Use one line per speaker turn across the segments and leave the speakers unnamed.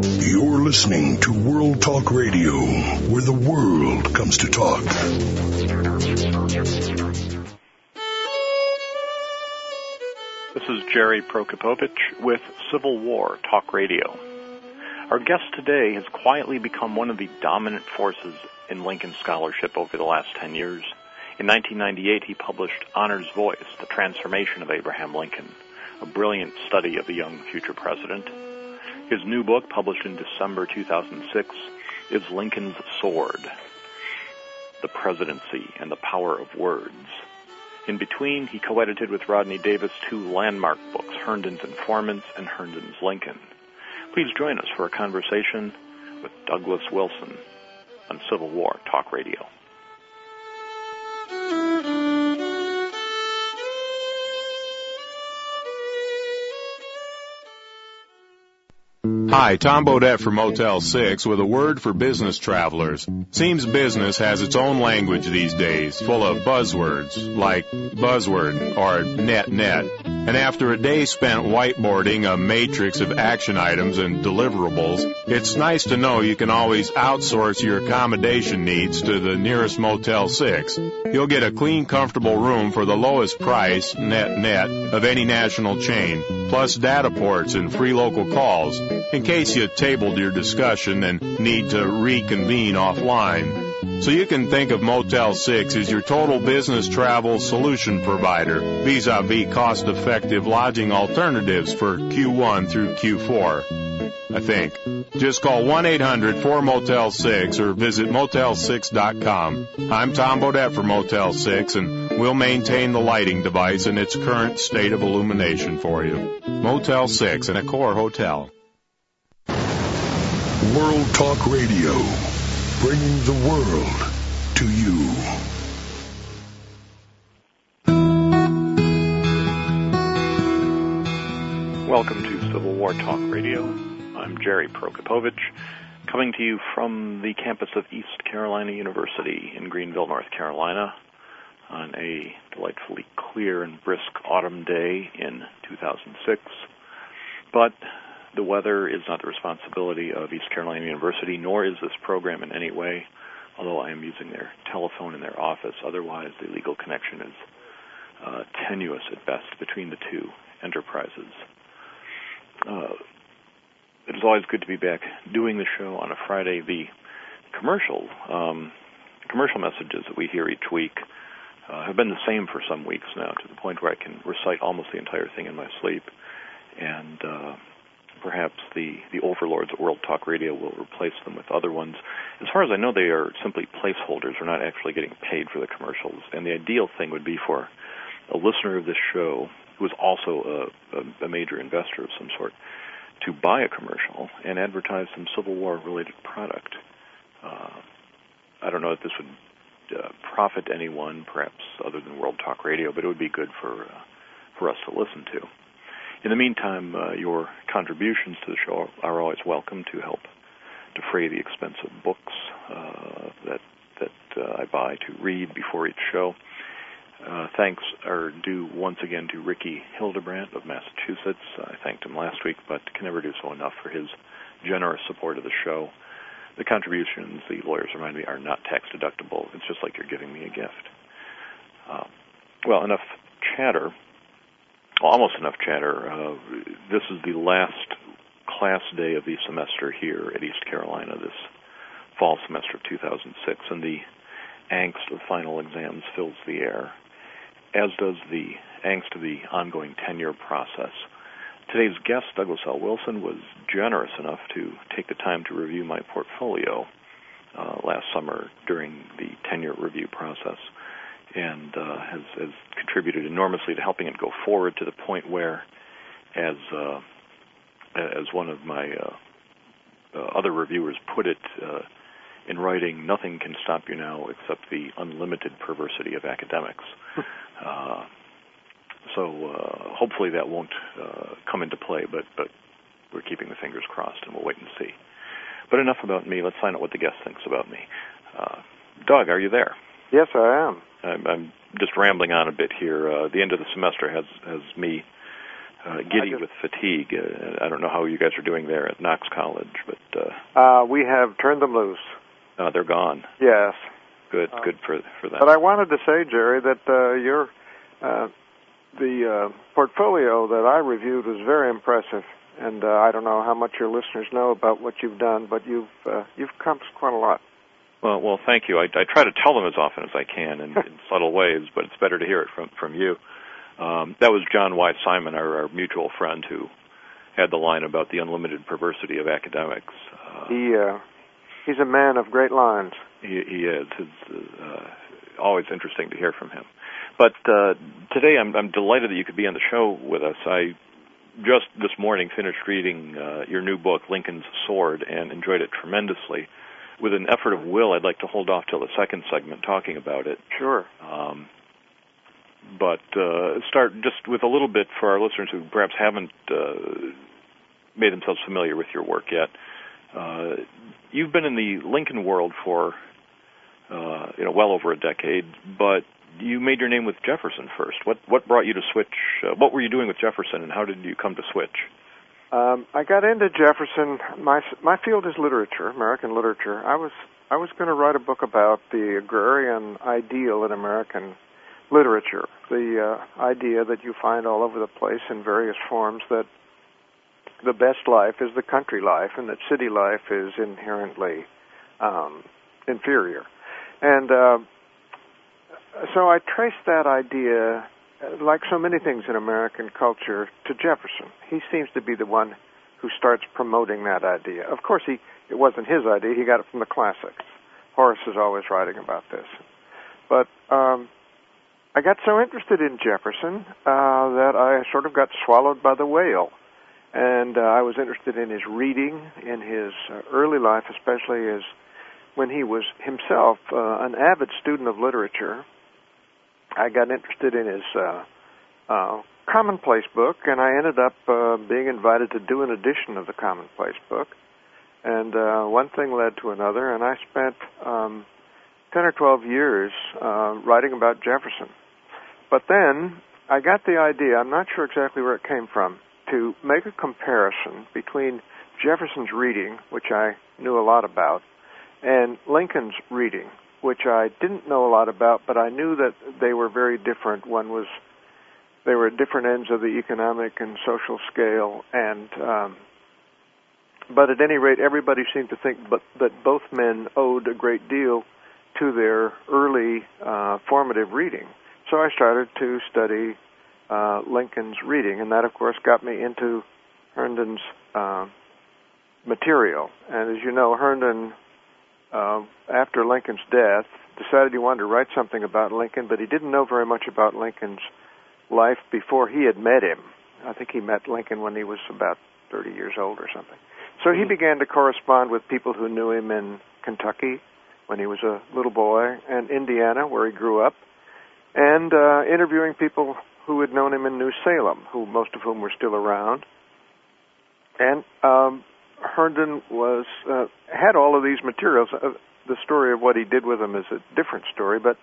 You're listening to World Talk Radio, where the world comes to talk.
This is Jerry Prokopowicz with Civil War Talk Radio. Our guest today has quietly become one of the dominant forces in Lincoln scholarship over the last 10 years. In 1998, he published Honor's Voice, The Transformation of Abraham Lincoln, a brilliant study of the young future president. His new book, published in December 2006, is Lincoln's Sword, The Presidency and the Power of Words. In between, he co-edited with Rodney Davis two landmark books, Herndon's Informants and Herndon's Lincoln. Please join us for a conversation with Douglas Wilson on Civil War Talk Radio.
Hi, Tom Bodett from Motel 6 with a word for business travelers. Seems business has its own language these days, full of buzzwords like buzzword or net net. And after a day spent whiteboarding a matrix of action items and deliverables, it's nice to know you can always outsource your accommodation needs to the nearest Motel 6. You'll get a clean, comfortable room for the lowest price, net net, of any national chain, plus data ports and free local calls in case you tabled your discussion and need to reconvene offline. So you can think of Motel 6 as your total business travel solution provider vis-a-vis cost-effective lodging alternatives for Q1 through Q4. I think. Just call 1-800-4-MOTEL-6 or visit motel6.com. I'm Tom Bodett for Motel 6 and we'll maintain the lighting device in its current state of illumination for you. Motel 6 and Accor Hotel.
World Talk Radio, bringing the world to you.
Welcome to Civil War Talk Radio. I'm Jerry Prokopowicz, coming to you from the campus of East Carolina University in Greenville, North Carolina, on a delightfully clear and brisk autumn day in 2006. But the weather is not the responsibility of East Carolina University, nor is this program in any way, although I am using their telephone in their office. Otherwise, the legal connection is uh, tenuous at best between the two enterprises. Uh, it is always good to be back doing the show on a Friday. The commercial um, commercial messages that we hear each week uh, have been the same for some weeks now, to the point where I can recite almost the entire thing in my sleep. And uh, perhaps the the overlords at World Talk Radio will replace them with other ones. As far as I know, they are simply placeholders. We're not actually getting paid for the commercials. And the ideal thing would be for a listener of this show who is also a, a, a major investor of some sort to buy a commercial and advertise some Civil War related product. Uh, I don't know if this would uh, profit anyone, perhaps other than World Talk Radio, but it would be good for uh, for us to listen to. In the meantime, uh, your contributions to the show are always welcome to help defray the expense of books uh, that that uh, I buy to read before each show. Uh, thanks are due once again to Ricky Hildebrandt of Massachusetts. I thanked him last week, but can never do so enough for his generous support of the show. The contributions, the lawyers remind me, are not tax deductible. It's just like you're giving me a gift. Uh, well, enough chatter. Well, almost enough chatter. Uh, this is the last class day of the semester here at East Carolina, this fall semester of 2006, and the angst of final exams fills the air as does the angst of the ongoing tenure process. Today's guest, Douglas L. Wilson, was generous enough to take the time to review my portfolio uh, last summer during the tenure review process and uh, has, has, contributed enormously to helping it go forward to the point where, as uh, as one of my uh, uh, other reviewers put it, uh, in writing, nothing can stop you now except the unlimited perversity of academics. uh, so uh, hopefully that won't uh, come into play, but but we're keeping the fingers crossed, and we'll wait and see. But enough about me. Let's find out what the guest thinks about me. Uh, Doug, are you there?
Yes, I am.
I'm, I'm just rambling on a bit here. Uh, the end of the semester has has me uh, giddy
just-
with fatigue. Uh, I don't know how you guys are doing there at Knox College, but uh,
Uh, we have turned them loose.
Uh, they're gone.
Yes.
Good,
Uh,
good for for them.
But I wanted to say, Jerry, that uh, your uh, the uh, portfolio that I reviewed was very impressive, and uh, I don't know how much your listeners know about what you've done, but you've uh, you've accomplished quite a lot.
Well, well, thank you. I, I try to tell them as often as I can in, in subtle ways, but it's better to hear it from from you. Um, that was John Y. Simon, our, our mutual friend, who had the line about the unlimited perversity of academics. Uh,
He uh, he's a man of great lines.
he, he is. It's uh, always interesting to hear from him. But uh, today, I'm, I'm delighted that you could be on the show with us. I just this morning finished reading uh, your new book, Lincoln's Sword, and enjoyed it tremendously. With an effort of will, I'd like to hold off till the second segment talking about it.
Sure.
Um, but uh, start just with a little bit for our listeners who perhaps haven't uh, made themselves familiar with your work yet. Uh, you've been in the Lincoln world for uh, you know well over a decade, but you made your name with Jefferson first. What what brought you to switch? Uh, what were you doing with Jefferson, and how did you come to switch?
Um, I got into Jefferson. My my field is literature, American literature. I was I was going to write a book about the agrarian ideal in American literature, the uh, idea that you find all over the place in various forms that the best life is the country life, and that city life is inherently um, inferior. And uh, so I traced that idea uh, like so many things in American culture, to Jefferson. He seems to be the one who starts promoting that idea. Of course, he it wasn't his idea. He got it from the classics. Horace is always writing about this. But um, I got so interested in Jefferson uh, that I sort of got swallowed by the whale. And uh, I was interested in his reading, in his uh, early life, especially as when he was himself uh, an avid student of literature. I got interested in his uh, uh, Commonplace book, and I ended up uh, being invited to do an edition of the Commonplace book. And uh, one thing led to another, and I spent um, 10 or 12 years uh, writing about Jefferson. But then I got the idea, I'm not sure exactly where it came from, to make a comparison between Jefferson's reading, which I knew a lot about, and Lincoln's reading, which I didn't know a lot about, but I knew that they were very different. One was they were at different ends of the economic and social scale, and um, but at any rate, everybody seemed to think but, that both men owed a great deal to their early uh, formative reading. So I started to study uh, Lincoln's reading, and that, of course, got me into Herndon's uh, material. And as you know, Herndon, uh, after Lincoln's death, decided he wanted to write something about Lincoln, but he didn't know very much about Lincoln's life before he had met him. I think he met Lincoln when he was about 30 years old or something. So he began to correspond with people who knew him in Kentucky when he was a little boy, and Indiana, where he grew up, and uh, interviewing people who had known him in New Salem, who most of whom were still around. And um, Herndon was uh, had all of these materials. Uh, the story of what he did with them is a different story, but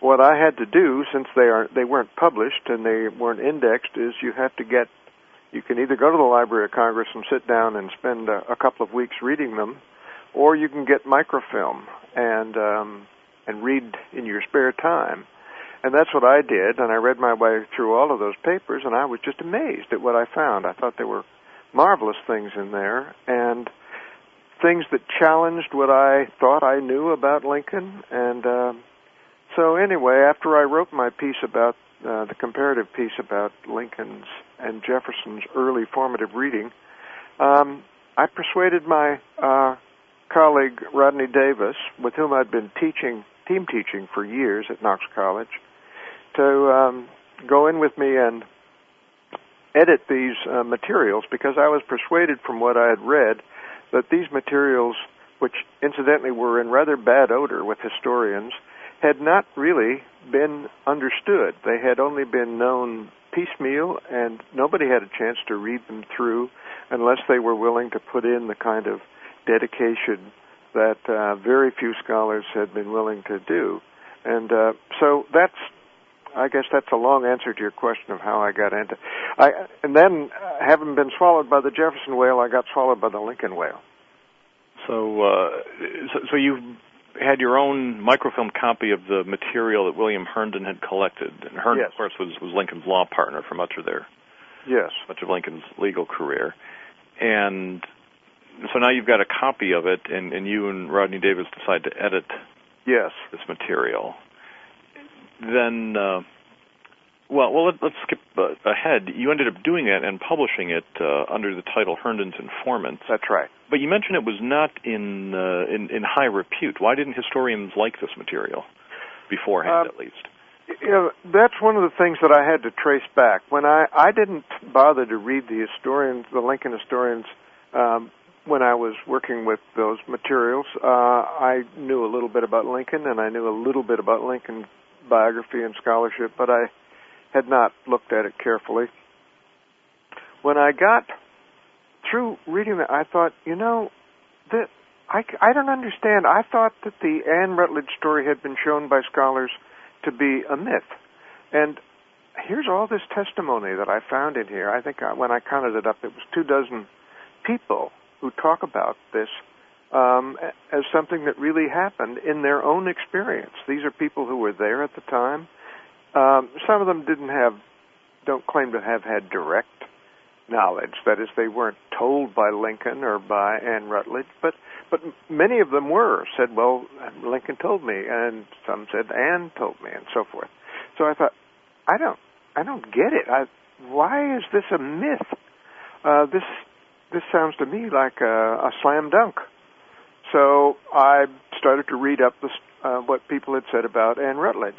what I had to do, since they are they weren't published and they weren't indexed, is you have to get you can either go to the Library of Congress and sit down and spend a, a couple of weeks reading them, or you can get microfilm and um, and read in your spare time. And that's what I did, and I read my way through all of those papers, and I was just amazed at what I found. I thought there were marvelous things in there, and things that challenged what I thought I knew about Lincoln. And uh, so, anyway, after I wrote my piece about uh, the comparative piece about Lincoln's and Jefferson's early formative reading, um, I persuaded my uh, colleague Rodney Davis, with whom I'd been teaching team teaching for years at Knox College, to um, go in with me and edit these uh, materials because I was persuaded from what I had read that these materials, which incidentally were in rather bad odor with historians, had not really been understood. They had only been known piecemeal, and nobody had a chance to read them through unless they were willing to put in the kind of dedication that uh, very few scholars had been willing to do. And uh, so that's I guess that's a long answer to your question of how I got into. I and then, uh, having been swallowed by the Jefferson whale, I got swallowed by the Lincoln whale.
So, uh, so, so you had your own microfilm copy of the material that William Herndon had collected, and Herndon,
yes.
of course, was was Lincoln's law partner for much of their
yes
much of Lincoln's legal career, and so now you've got a copy of it, and, and you and Rodney Davis decide to edit
yes
this material. Then, uh, well, well, let, us skip uh, ahead. You ended up doing it and publishing it uh, under the title Herndon's Informants.
That's right.
But you mentioned it was not in uh, in, in high repute. Why didn't historians like this material beforehand,
Um,
at least?
You know, that's one of the things that I had to trace back. When I I didn't bother to read the historians, the Lincoln historians, um, when I was working with those materials. Uh, I knew a little bit about Lincoln, and I knew a little bit about Lincoln biography and scholarship, but I had not looked at it carefully. When I got through reading it, I thought, you know, that I, I don't understand. I thought that the Anne Rutledge story had been shown by scholars to be a myth. And here's all this testimony that I found in here. I think I, when I counted it up, it was two dozen people who talk about this um, as something that really happened in their own experience. These are people who were there at the time. Um, some of them didn't have, don't claim to have had direct knowledge. That is, they weren't told by Lincoln or by Ann Rutledge, but but many of them were said, "Well, Lincoln told me," and some said, Ann told me," and so forth. So I thought, I don't, I don't get it. I, why is this a myth? Uh, this this sounds to me like a, a slam dunk. So I started to read up the, uh, what people had said about Anne Rutledge.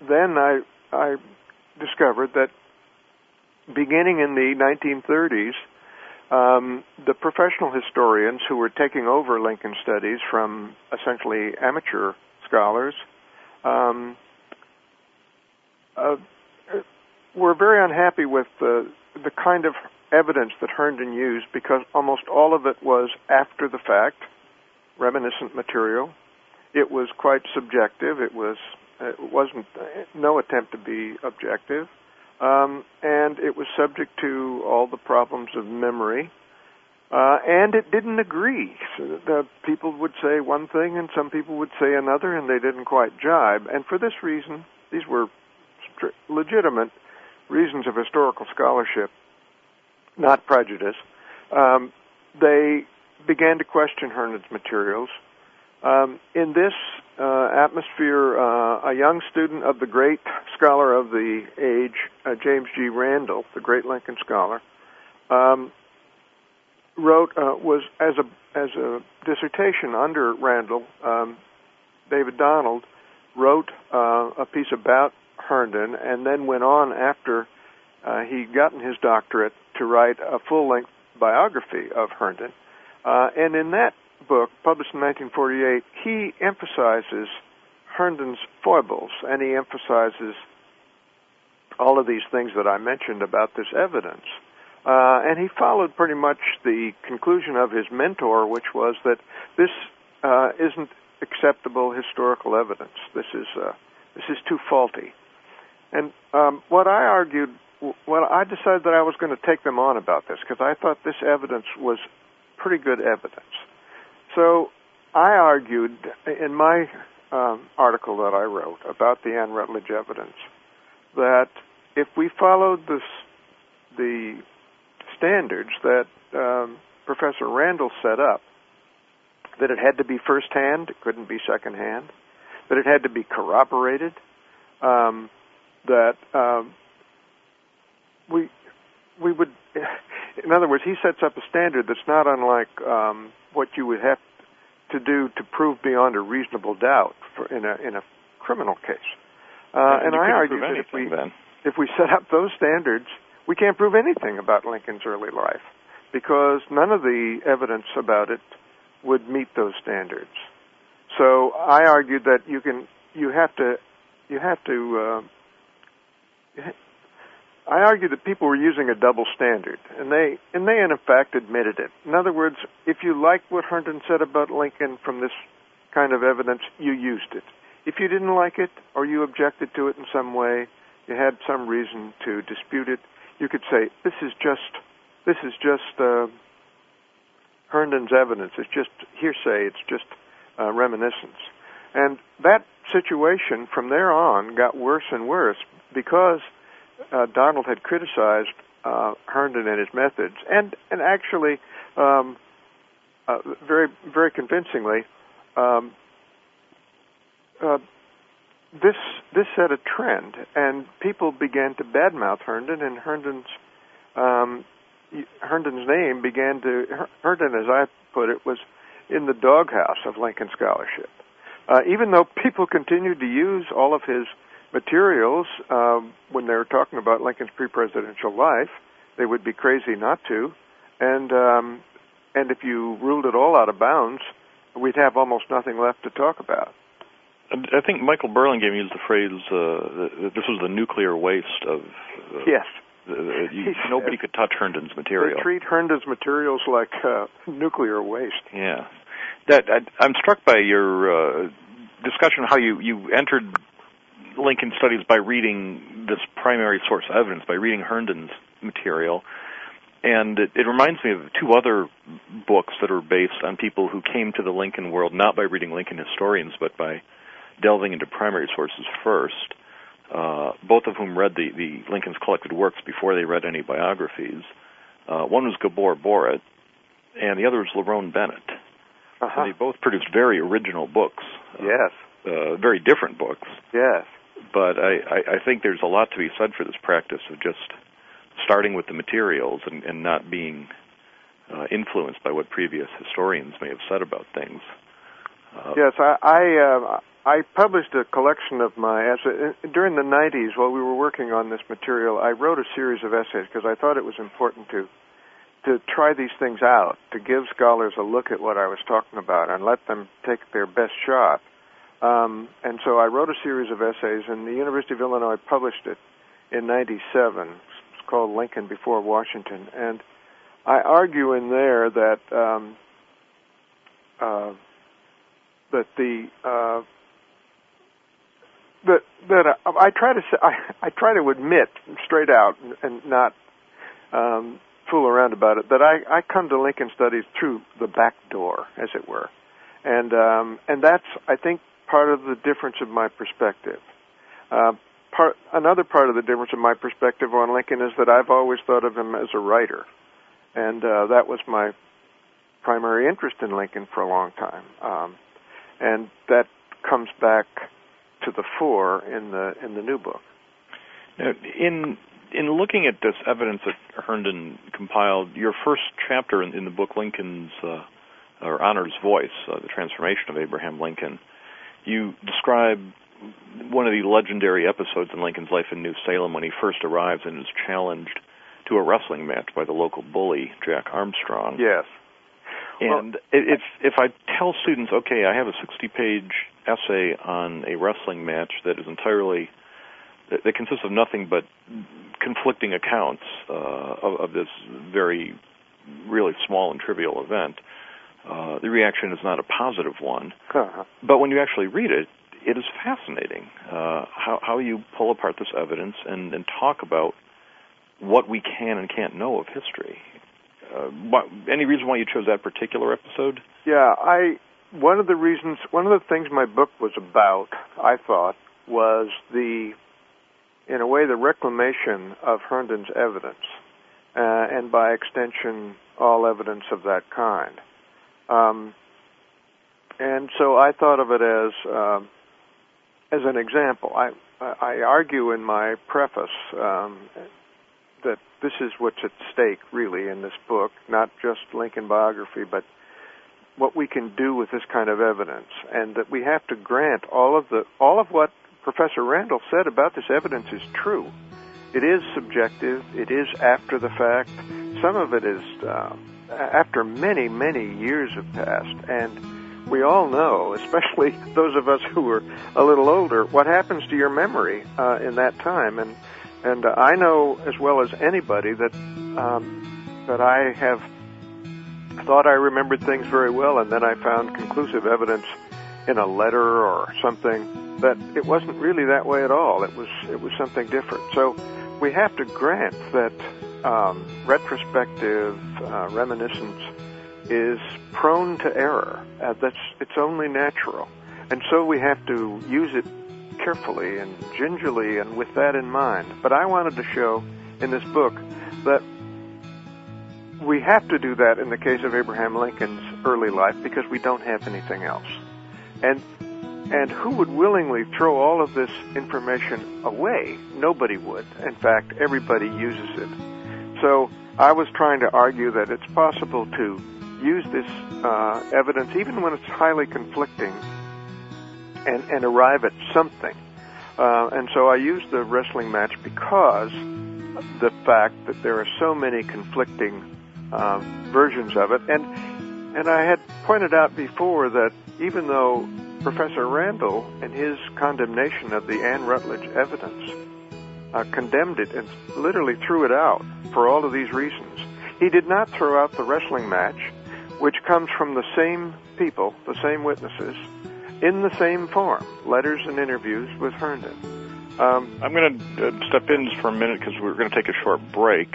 Then I I discovered that beginning in the 1930s, um, the professional historians who were taking over Lincoln studies from essentially amateur scholars um, uh, were very unhappy with the the kind of evidence that Herndon used because almost all of it was after the fact, reminiscent material. It was quite subjective. It was it wasn't no attempt to be objective. Um, and it was subject to all the problems of memory. Uh, and it didn't agree. So the people would say one thing, and some people would say another, and they didn't quite jibe. And for this reason, these were stri- legitimate reasons of historical scholarship, not prejudice. Um, they began to question Herndon's materials. Um, in this uh, atmosphere, uh, a young student of the great scholar of the age, uh, James G. Randall, the great Lincoln scholar, um, wrote uh, was as a as a dissertation under Randall. Um, David Donald wrote uh, a piece about Herndon, and then went on after uh, he gotten his doctorate to write a full length biography of Herndon. Uh, and in that book, published in 1948, he emphasizes Herndon's foibles, and he emphasizes all of these things that I mentioned about this evidence. Uh, and he followed pretty much the conclusion of his mentor, which was that this uh, isn't acceptable historical evidence. This is uh, this is too faulty. And um, what I argued, well, I decided that I was going to take them on about this because I thought this evidence was pretty good evidence. So I argued in my um, article that I wrote about the Anne Rutledge evidence that if we followed this, the standards that um, Professor Randall set up, that it had to be firsthand, it couldn't be secondhand, that it had to be corroborated, um, that um, we we would, in other words, he sets up a standard that's not unlike um, what you would have to do to prove beyond a reasonable doubt for, in a in a criminal case. Uh, and
you
I argue that if we
then.
if we set up those standards, we can't prove anything about Lincoln's early life because none of the evidence about it would meet those standards. So I argued that you can you have to you have to uh, I argued that people were using a double standard, and they and they in effect admitted it. In other words, if you liked what Herndon said about Lincoln from this kind of evidence, you used it. If you didn't like it or you objected to it in some way, you had some reason to dispute it, you could say this is just this is just uh, Herndon's evidence. It's just hearsay. It's just uh, reminiscence. And that situation from there on got worse and worse because uh, Donald had criticized uh, Herndon and his methods, and and actually um, uh, very very convincingly. Um, uh, this this set a trend, and people began to badmouth Herndon, and Herndon's um, Herndon's name began to Herndon, as I put it, was in the doghouse of Lincoln scholarship. Uh, even though people continued to use all of his materials um, when they were talking about Lincoln's pre-presidential life, they would be crazy not to. And um, and if you ruled it all out of bounds, we'd have almost nothing left to talk about.
I think Michael Burlingame used the phrase uh, that this was the nuclear waste of. Uh,
yes.
Uh, you, nobody could touch Herndon's material.
They treat Herndon's materials like uh, nuclear waste.
Yeah, that I, I'm struck by your uh, discussion of how you you entered Lincoln studies by reading this primary source of evidence, by reading Herndon's material. And it, it reminds me of two other books that are based on people who came to the Lincoln world not by reading Lincoln historians, but by delving into primary sources first. Uh, both of whom read the, the Lincoln's collected works before they read any biographies. Uh, one was Gabor Boritt, and the other was Lerone Bennett.
Uh-huh.
They both produced very original books.
Uh, yes.
Uh, very different books.
Yes.
But I, I, think there's a lot to be said for this practice of just starting with the materials and, and not being uh, influenced by what previous historians may have said about things.
Uh, yes, I I, uh, I published a collection of my essays during the 90s while we were working on this material. I wrote a series of essays because I thought it was important to to try these things out, to give scholars a look at what I was talking about and let them take their best shot. Um, and so I wrote a series of essays, and the University of Illinois published it in '97. It's called Lincoln Before Washington, and I argue in there that um, uh, that the uh, that that uh, I try to say, I, I try to admit straight out and, and not um, fool around about it that I, I come to Lincoln Studies through the back door, as it were, and um, and that's I think part of the difference of my perspective. Uh, part another part of the difference of my perspective on Lincoln is that I've always thought of him as a writer, and uh, that was my primary interest in Lincoln for a long time, um, and that comes back to the fore in the in the new book.
Now, in in looking at this evidence that Herndon compiled, your first chapter in, in the book, Lincoln's uh, or Honor's Voice, uh, the transformation of Abraham Lincoln, you describe one of the legendary episodes in Lincoln's life in New Salem when he first arrives and is challenged to a wrestling match by the local bully, Jack Armstrong.
Yes.
And well, if if I tell students, okay, I have a 60-page essay on a wrestling match that is entirely that consists of nothing but conflicting accounts uh, of, of this very really small and trivial event, uh, the reaction is not a positive one.
Uh-huh.
But when you actually read it, it is fascinating uh, how, how you pull apart this evidence and, and talk about what we can and can't know of history. Uh, what, any reason why you chose that particular episode?
Yeah, I one of the reasons, one of the things my book was about, I thought, was the, in a way, the reclamation of Herndon's evidence, uh, and by extension, all evidence of that kind. Um, and so I thought of it as uh, as an example. I I argue in my preface um, that this is what's at stake, really, in this book, not just Lincoln biography, but what we can do with this kind of evidence, and that we have to grant all of the all of what Professor Randall said about this evidence is true. It is subjective. It is after the fact. Some of it is uh, after many, many years have passed, and we all know, especially those of us who are a little older, what happens to your memory uh, in that time. And and uh, I know as well as anybody that um, that I have thought I remembered things very well, and then I found conclusive evidence in a letter or something that it wasn't really that way at all. It was it was something different. So we have to grant that um, retrospective uh, reminiscence is prone to error. Uh, that's it's only natural, and so we have to use it carefully and gingerly and with that in mind. But I wanted to show in this book that we have to do that in the case of Abraham Lincoln's early life because we don't have anything else. And and who would willingly throw all of this information away? Nobody would. In fact, everybody uses it. So I was trying to argue that it's possible to use this uh, evidence, even when it's highly conflicting, and, and arrive at something. Uh, and so I used the wrestling match because the fact that there are so many conflicting uh, versions of it, and and I had pointed out before that even though Professor Randall, in his condemnation of the Anne Rutledge evidence, uh, condemned it and literally threw it out for all of these reasons, he did not throw out the wrestling match, which comes from the same people, the same witnesses, in the same form, letters and interviews with Herndon.
Um, I'm going to uh, step in for a minute because we're going to take a short break,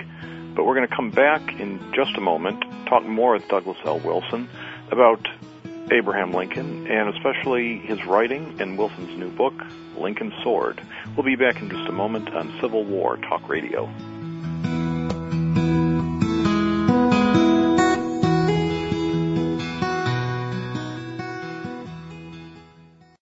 but we're going to come back in just a moment, talk more with Douglas L. Wilson about Abraham Lincoln and especially his writing and Wilson's new book, Lincoln's Sword. We'll be back in just a moment on Civil War Talk Radio.